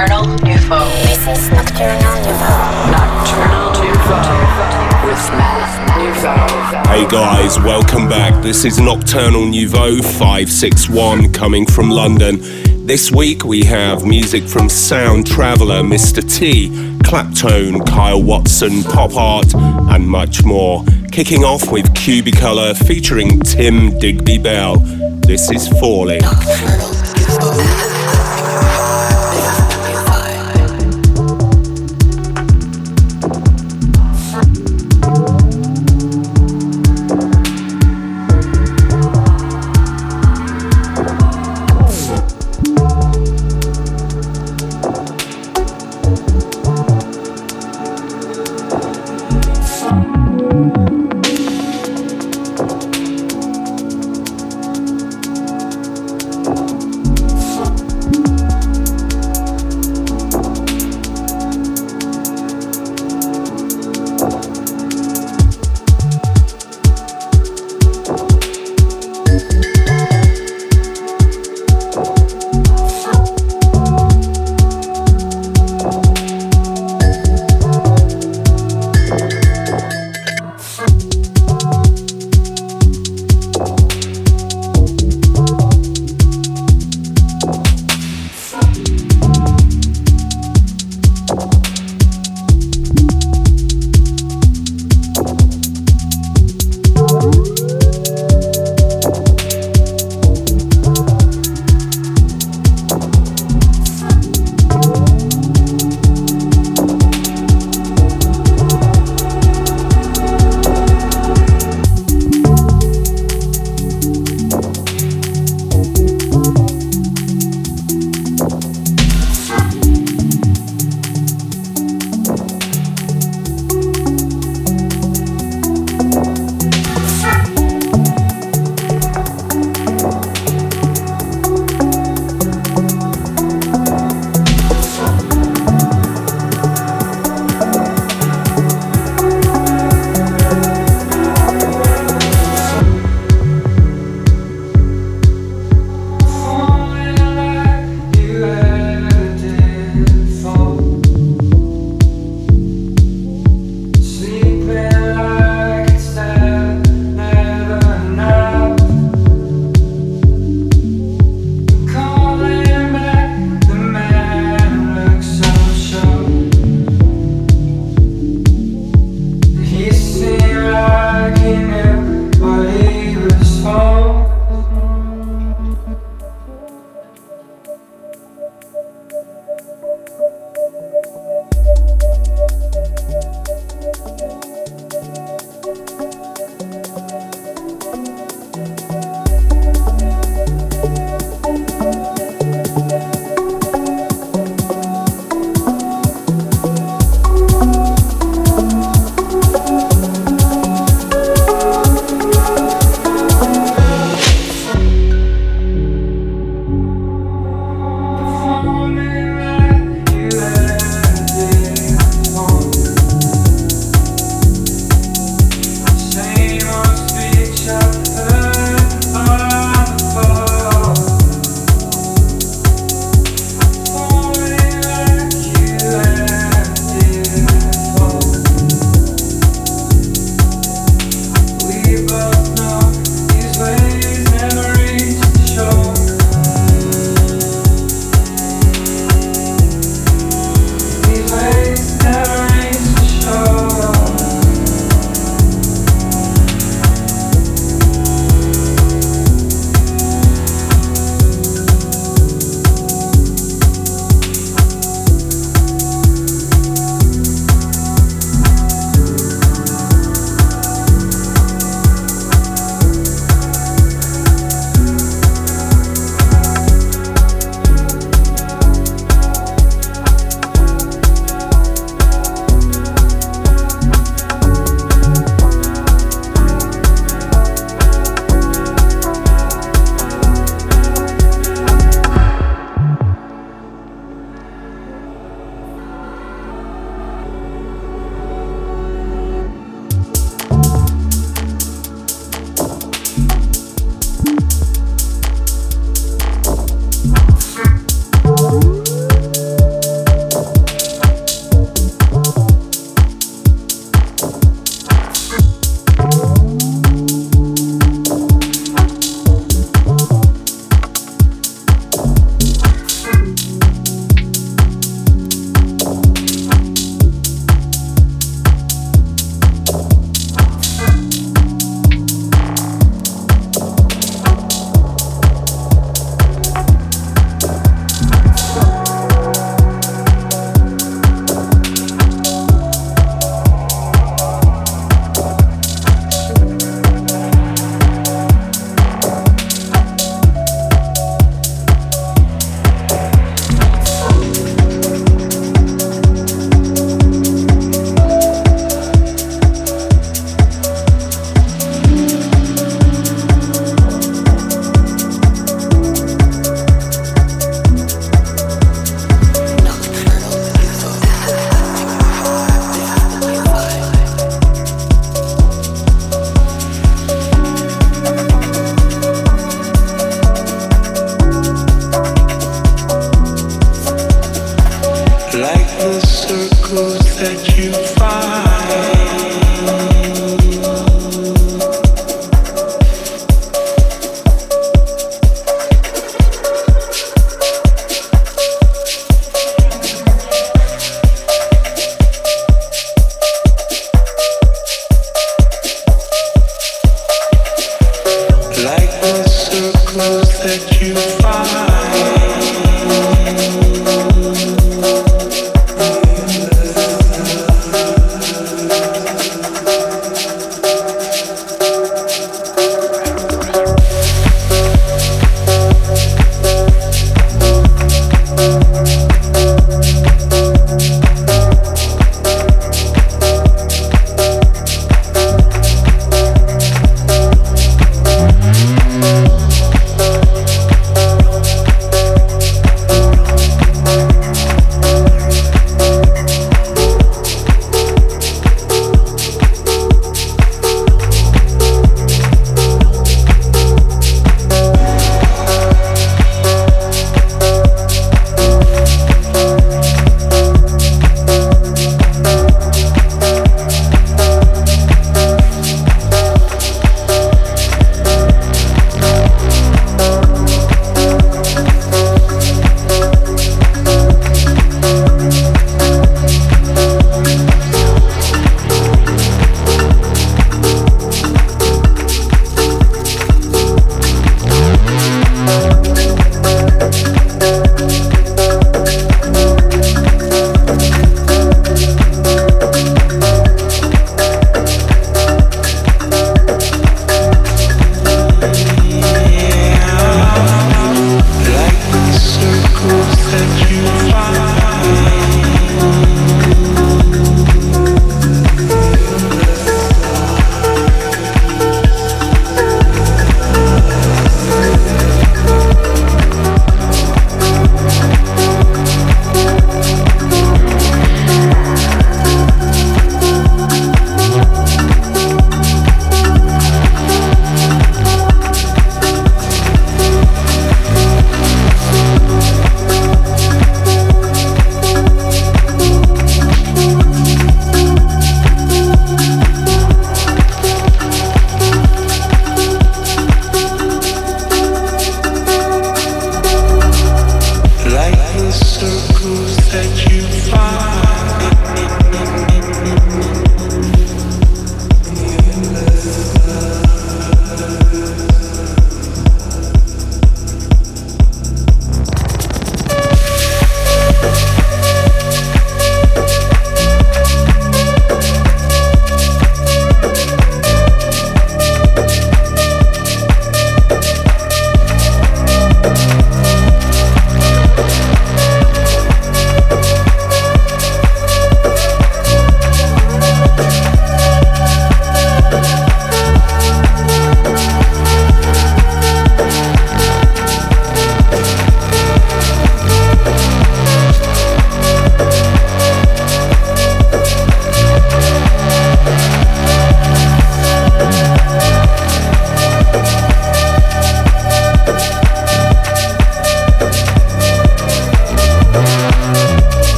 Nocturnal Nouveau. This is Nocturnal Nouveau. Nocturnal Nouveau with Matt Nouveau. Hey guys, welcome back. This is Nocturnal Nouveau 561 coming from London. This week we have music from Sound Traveller, Mr. T, Claptone, Kyle Watson, Pop Art, and much more. Kicking off with Cubicolor featuring Tim Digby Bell. This is Falling.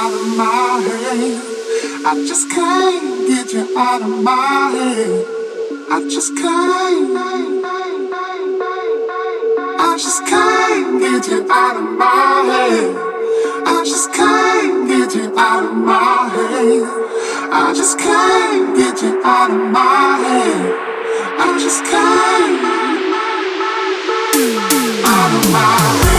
out of my head. I just can't get you out of my head. I just can't. I just can't get you out of my head. I just can't get you out of my head. I just can't get you out of my head. I just can't. Out of my head.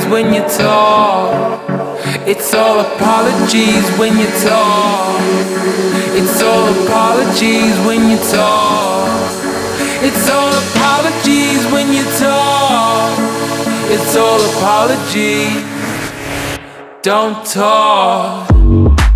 apologies when you talk. It's all apologies when you talk. It's all apologies when you talk. It's all apologies when you talk. It's all apologies. Don't talk.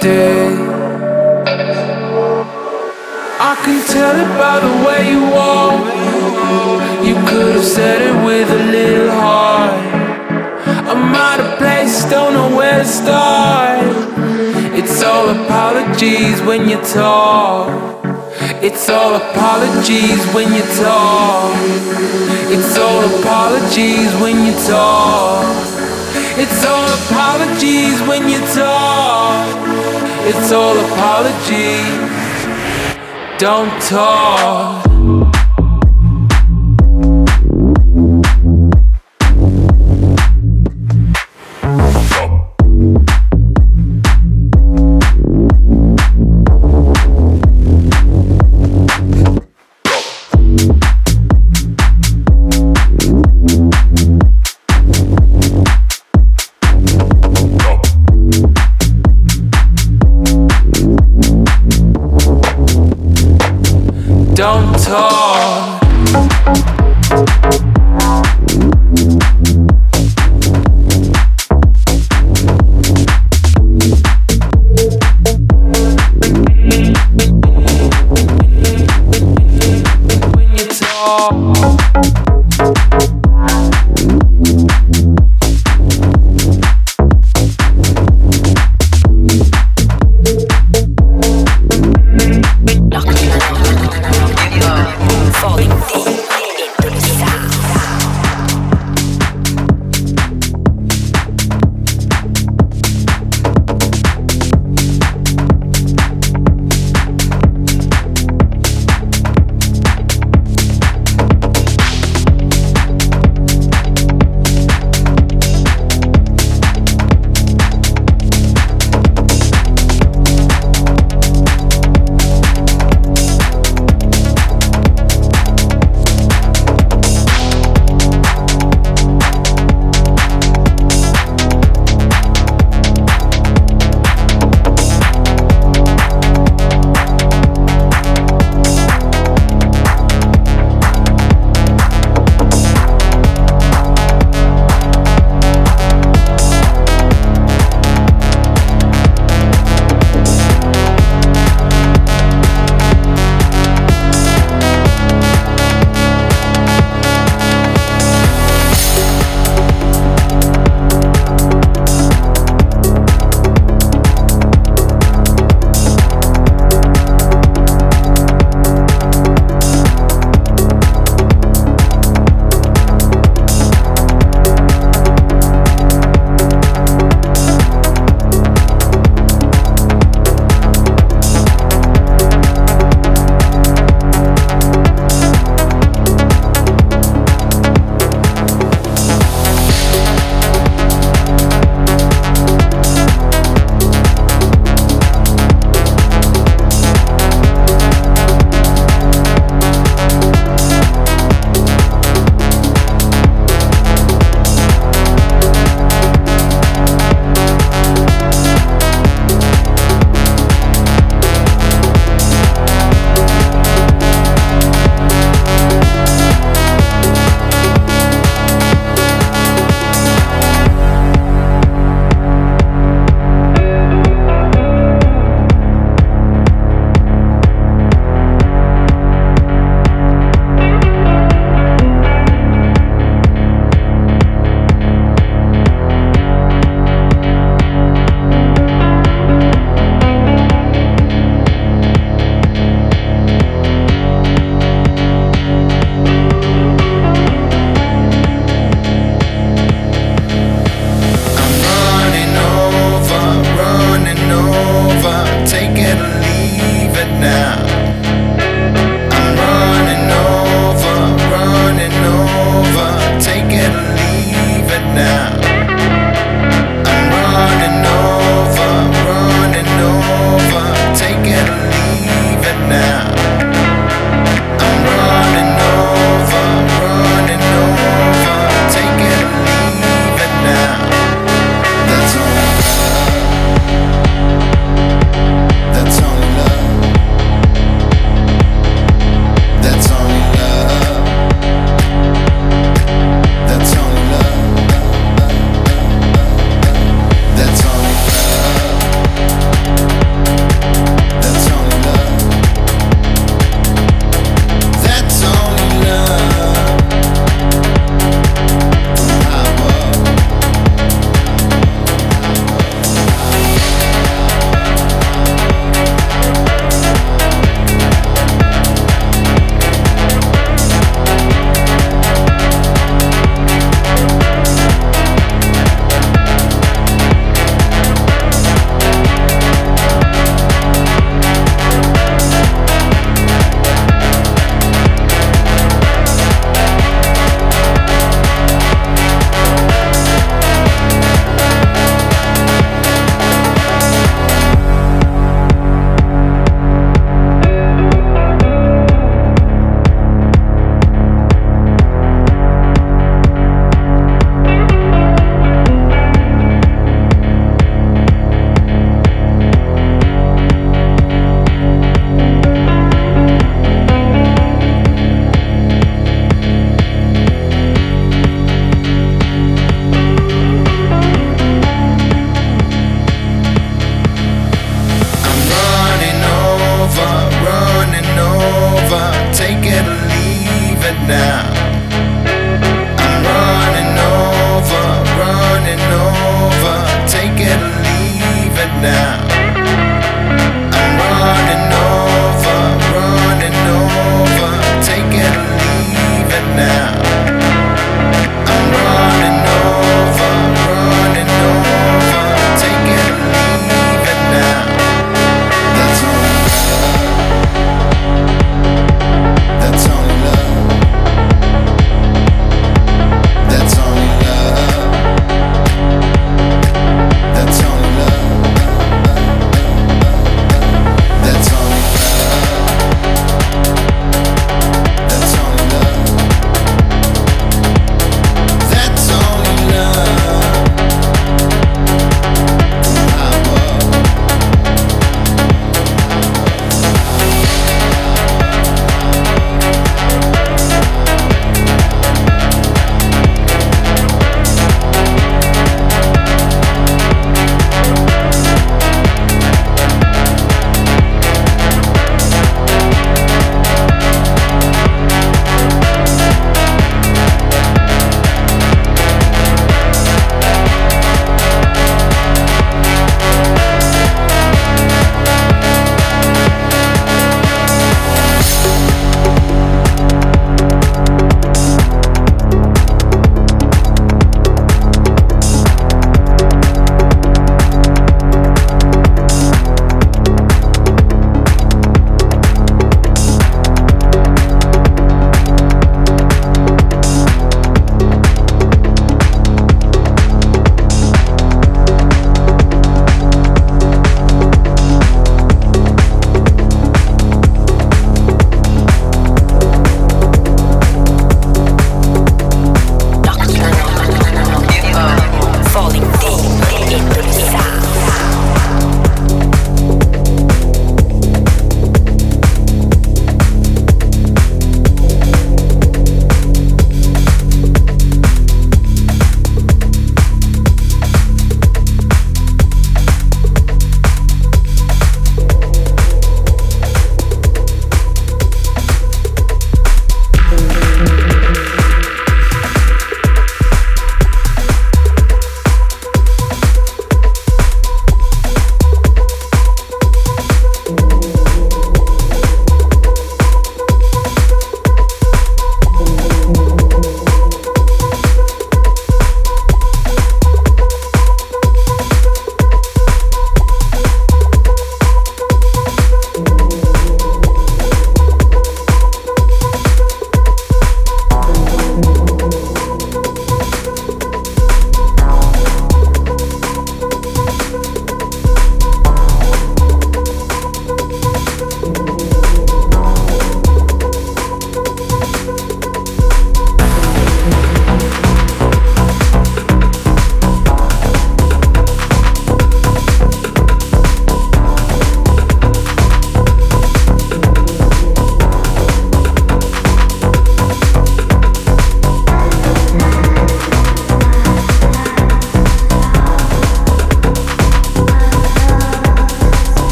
day. I can tell it by the way you walk. You could have said it with a little heart. I'm out of place, don't know where to start. It's all apologies when you talk. It's all apologies when you talk. It's all apologies when you talk. It's all apologies when you talk it's all apologies. Don't talk.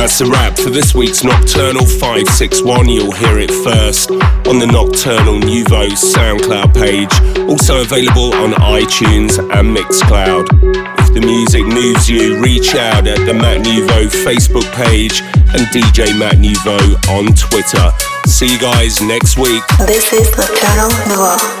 That's a wrap for this week's Nocturnal 561. You'll hear it first on the Nocturnal Nouveau SoundCloud page, also available on iTunes and Mixcloud. If the music moves you, reach out at the Matt Nouveau Facebook page and DJ Matt Nouveau on Twitter. See you guys next week. This is Nocturnal Nouveau.